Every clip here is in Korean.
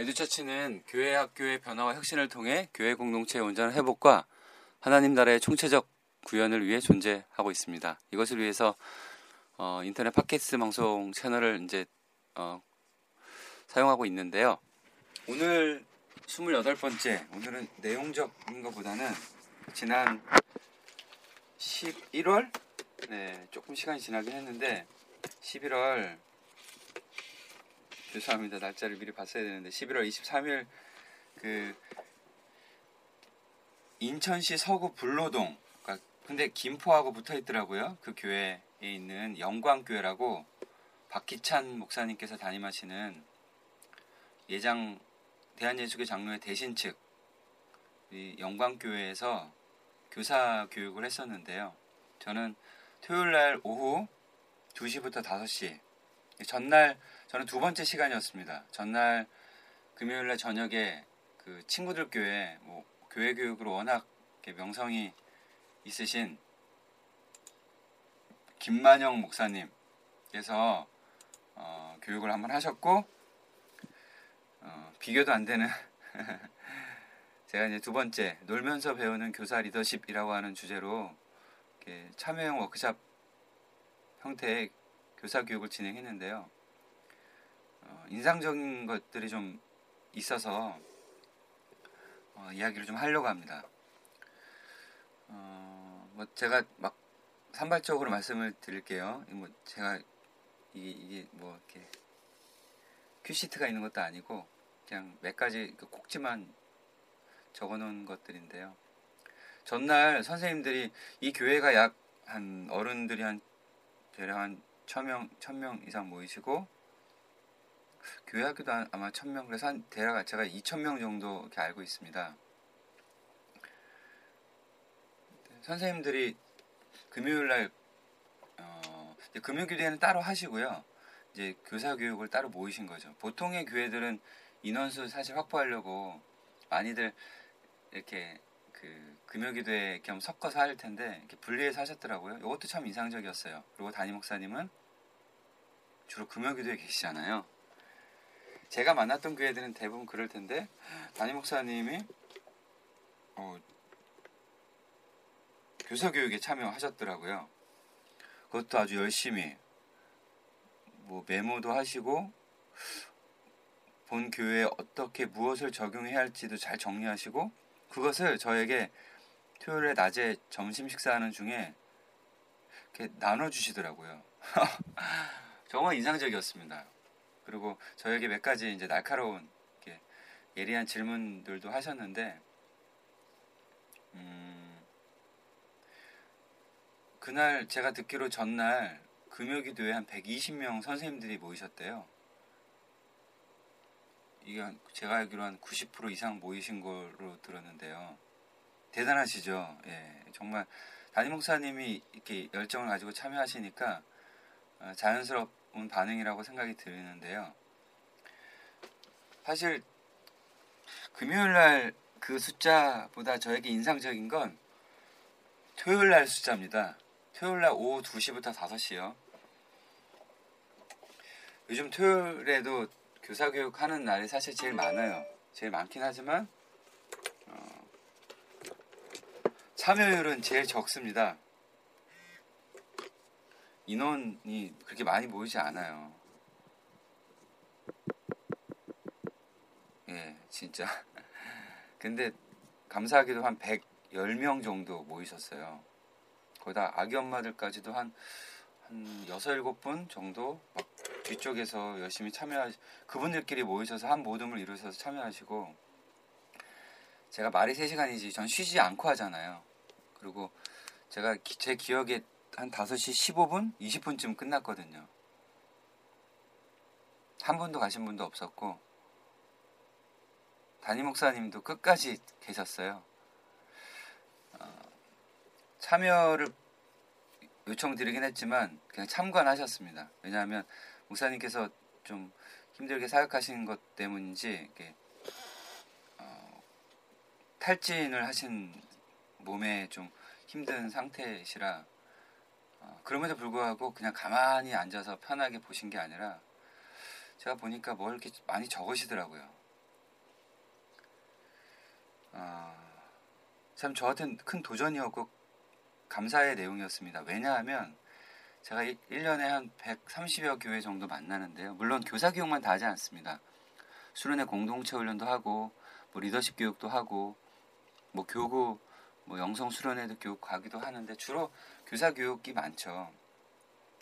에듀처치는 교회 학교의 변화와 혁신을 통해 교회 공동체의 온전한 회복과 하나님 나라의 총체적 구현을 위해 존재하고 있습니다. 이것을 위해서 어, 인터넷 팟캐스트 방송 채널을 이제 어, 사용하고 있는데요. 오늘 28번째, 오늘은 내용적인 것보다는 지난 11월 네, 조금 시간이 지나긴 했는데 11월 죄송합니다. 날짜를 미리 봤어야 되는데 11월 23일 그 인천시 서구 불로동 그러니까 근데 김포하고 붙어 있더라고요. 그 교회에 있는 영광교회라고 박기찬 목사님께서 담임하시는 예장 대한예수교 장로의 대신 측이 영광교회에서 교사 교육을 했었는데요. 저는 토요일 날 오후 2시부터 5시 전날 저는 두 번째 시간이었습니다. 전날 금요일 날 저녁에 그 친구들 교회 뭐 교회 교육으로 워낙 명성이 있으신 김만영 목사님께서 어, 교육을 한번 하셨고 어, 비교도 안 되는 제가 이제 두 번째 놀면서 배우는 교사 리더십이라고 하는 주제로 참여형 워크샵 형태의 교사 교육을 진행했는데요. 어, 인상적인 것들이 좀 있어서 어, 이야기를 좀 하려고 합니다. 어, 뭐 제가 막 산발적으로 말씀을 드릴게요. 뭐 제가 이게, 이게 뭐 이렇게 큐시트가 있는 것도 아니고 그냥 몇 가지 그 꼭지만 적어놓은 것들인데요. 전날 선생님들이 이 교회가 약 한 어른들이 한 대략 한 천명 천명 이상 모이시고 교회 학교도 아마 천명 그래서 한 대략 제가 이천 명 정도 이렇게 알고 있습니다. 선생님들이 금요일 날 어, 금요기도회는 따로 하시고요. 이제 교사 교육을 따로 모이신 거죠. 보통의 교회들은 인원수 사실 확보하려고 많이들 이렇게 그 금요 기도회 겸 섞어서 할 텐데 이렇게 분리해서 하셨더라고요. 이것도 참 인상적이었어요. 그리고 담임 목사님은 주로 금요 기도에 계시잖아요. 제가 만났던 교회들은 대부분 그럴 텐데 담임 목사님이 어, 교사 교육에 참여하셨더라고요. 그것도 아주 열심히 뭐 메모도 하시고 본 교회에 어떻게 무엇을 적용해야 할지도 잘 정리하시고 그것을 저에게 토요일에 낮에 점심 식사하는 중에 이렇게 나눠주시더라고요. 정말 인상적이었습니다. 그리고 저에게 몇 가지 이제 날카로운 예리한 질문들도 하셨는데, 음, 그날 제가 듣기로 전날 금요기도에 한 120명 선생님들이 모이셨대요. 이게 제가 알기로 한 90% 이상 모이신 걸로 들었는데요. 대단하시죠? 예, 정말 담임 목사님이 이렇게 열정을 가지고 참여하시니까 어, 자연스러 운 반응이라고 생각이 드는데요. 사실 금요일 날 그 숫자보다 저에게 인상적인 건 토요일 날 숫자입니다. 토요일 날 오후 2시부터 5시요. 요즘 토요일에도 교사 교육 하는 날이 사실 제일 많아요. 제일 많긴 하지만 어, 참여율은 제일 적습니다. 인원이 그렇게 많이 모이지 않아요. 예, 진짜. 근데 감사하게도 한 110명 정도 모이셨어요. 거기다 아기 엄마들까지도 한, 한 여섯 일곱 분 정도 막 뒤쪽에서 열심히 참여하 그분들끼리 모이셔서 한 모둠을 이루셔서 참여하시고 제가 말이 3시간이지 전 쉬지 않고 하잖아요. 그리고 제가 기- 제 기억에 한 5시 15분, 20분쯤 끝났거든요. 한 분도 가신 분도 없었고 담임 목사님도 끝까지 계셨어요. 어, 참여를 요청드리긴 했지만 그냥 참관하셨습니다. 왜냐하면 목사님께서 좀 힘들게 사역하시는 것 때문인지 어, 탈진을 하신 몸에 좀 힘든 상태시라 어, 그럼에도 불구하고 그냥 가만히 앉아서 편하게 보신 게 아니라 제가 보니까 뭘 이렇게 많이 적으시더라고요. 어, 참 저한테는 큰 도전이었고 감사의 내용이었습니다. 왜냐하면 제가 1년에 한 130여 교회 정도 만나는데요. 물론 교사 교육만 다 하지 않습니다. 수련회 공동체 훈련도 하고 뭐 리더십 교육도 하고 뭐 교구 뭐 영성 수련회도 교육 가기도 하는데 주로 교사 교육이 많죠.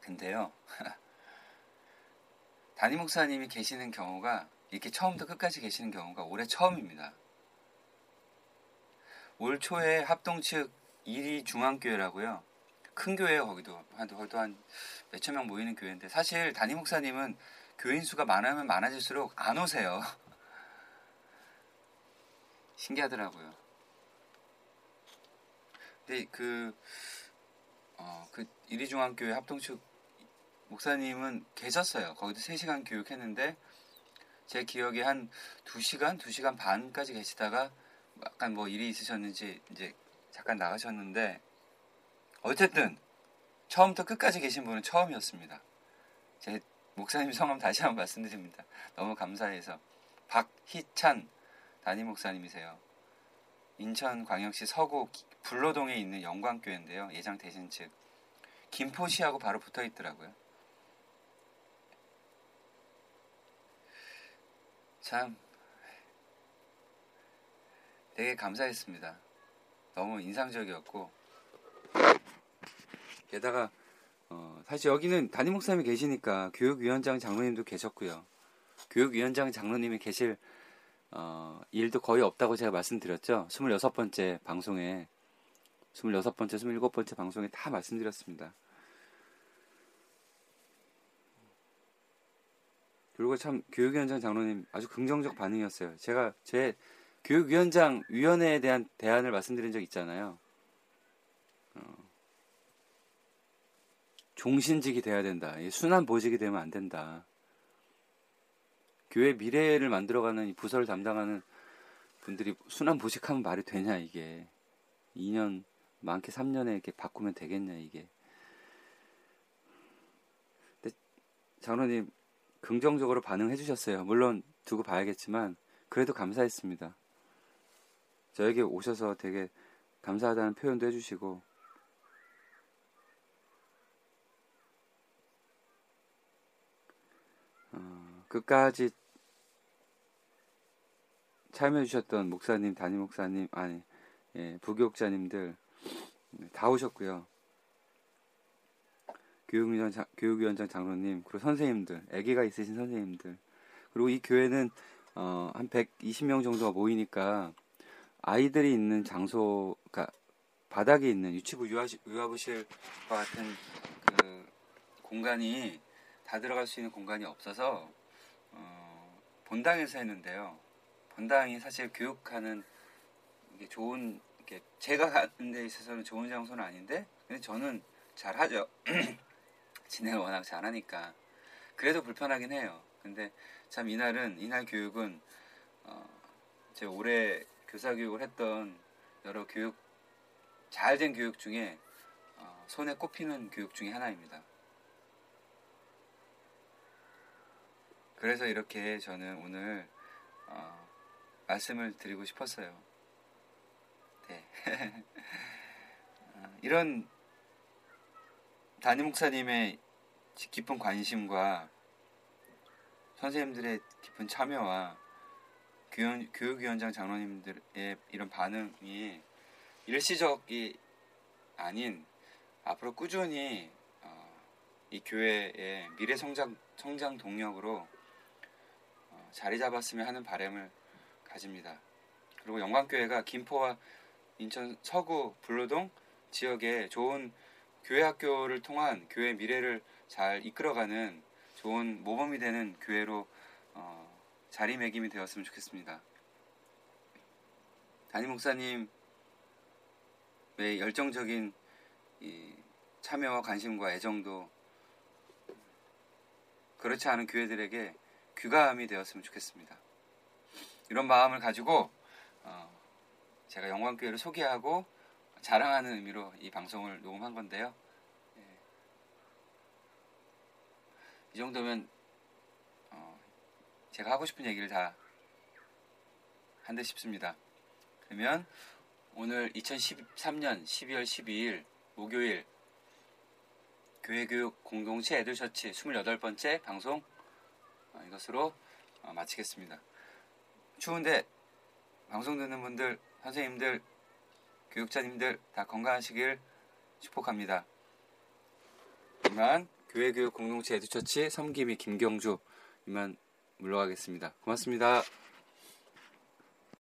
근데요. 담임 목사님이 계시는 경우가 이렇게 처음부터 끝까지 계시는 경우가 올해 처음입니다. 올 초에 합동 측 1위 중앙교회라고요. 큰 교회예요 거기도 한 거기도 한 몇천 명 모이는 교회인데 사실 담임 목사님은 교인 수가 많으면 많아질수록 안 오세요. 신기하더라고요. 근데 그, 어, 그 이리중앙교회 합동측 목사님은 계셨어요. 거기도 3시간 교육했는데 제 기억에 한 2시간, 2시간 반까지 계시다가 약간 뭐 일이 있으셨는지 이제 잠깐 나가셨는데 어쨌든 처음부터 끝까지 계신 분은 처음이었습니다. 제 목사님 성함 다시 한번 말씀드립니다. 너무 감사해서 박희찬 담임 목사님이세요. 인천광역시 서구 불로동에 있는 영광교회인데요. 예장 대신 측 김포시하고 바로 붙어 있더라고요. 참 되게 감사했습니다. 너무 인상적이었고 게다가 어, 사실 여기는 담임 목사님이 계시니까 교육위원장 장로님도 계셨고요. 교육위원장 장로님이 계실 어, 일도 거의 없다고 제가 말씀드렸죠. 26번째 방송에 26번째, 27번째 방송에 다 말씀드렸습니다. 그리고 참 교육위원장 장로님 아주 긍정적 반응이었어요. 제가 제 교육위원장 위원회에 대한 대안을 말씀드린 적 있잖아요. 어, 종신직이 돼야 된다. 순환 보직이 되면 안 된다. 교회 미래를 만들어가는 이 부서를 담당하는 분들이 순환 보직하면 말이 되냐 이게 2년 많게 3년에 이렇게 바꾸면 되겠냐 이게. 근데 장로님 긍정적으로 반응해 주셨어요. 물론 두고 봐야겠지만 그래도 감사했습니다. 저에게 오셔서 되게 감사하다는 표현도 해주시고 어, 끝까지 참여해 주셨던 목사님, 담임 목사님, 아니 예, 부교육자님들 다 오셨고요. 교육위원 장, 교육위원장 장로님, 그리고 선생님들, 아기가 있으신 선생님들, 그리고 이 교회는 어, 한 120명 정도가 모이니까 아이들이 있는 장소, 그러니까 바닥에 있는 유치부 유아부실과 같은 그 공간이 다 들어갈 수 있는 공간이 없어서 어, 본당에서 했는데요. 본당이 사실 교육하는 좋은 이렇게 제가 가는 데 있어서는 좋은 장소는 아닌데 근데 저는 잘 하죠. 진행을 워낙 잘하니까 그래도 불편하긴 해요. 근데 참 이날은 이날 교육은 어, 제 올해 교사 교육을 했던 여러 교육 잘 된 교육 중에 어, 손에 꼽히는 교육 중에 하나입니다. 그래서 이렇게 저는 오늘 어, 말씀을 드리고 싶었어요. 네. 어, 이런 담임 목사님의 깊은 관심과 선생님들의 깊은 참여와 교육, 교육위원장 장로님들의 이런 반응이 일시적이 아닌 앞으로 꾸준히 어, 이 교회의 미래 성장 성장 동력으로 어, 자리 잡았으면 하는 바람을 가집니다. 그리고 영광교회가 김포와 인천 서구 불로동 지역에 좋은 교회 학교를 통한 교회 미래를 잘 이끌어가는 좋은 모범이 되는 교회로 어, 자리매김이 되었으면 좋겠습니다. 담임 목사님의 열정적인 이 참여와 관심과 애정도 그렇지 않은 교회들에게 귀감이 되었으면 좋겠습니다. 이런 마음을 가지고 어, 제가 영광교회를 소개하고 자랑하는 의미로 이 방송을 녹음한 건데요. 예. 이 정도면 어, 제가 하고 싶은 얘기를 다 한 듯 싶습니다. 그러면 오늘 2013년 12월 12일 목요일 교회교육 공동체 애들셔치 28번째 방송 어, 이것으로 어, 마치겠습니다. 추운데 방송 듣는 분들, 선생님들, 교육자님들 다 건강하시길 축복합니다. 이만 교회 교육 공동체 애들셔치 섬김이 김경주 이만 물러가겠습니다. 고맙습니다.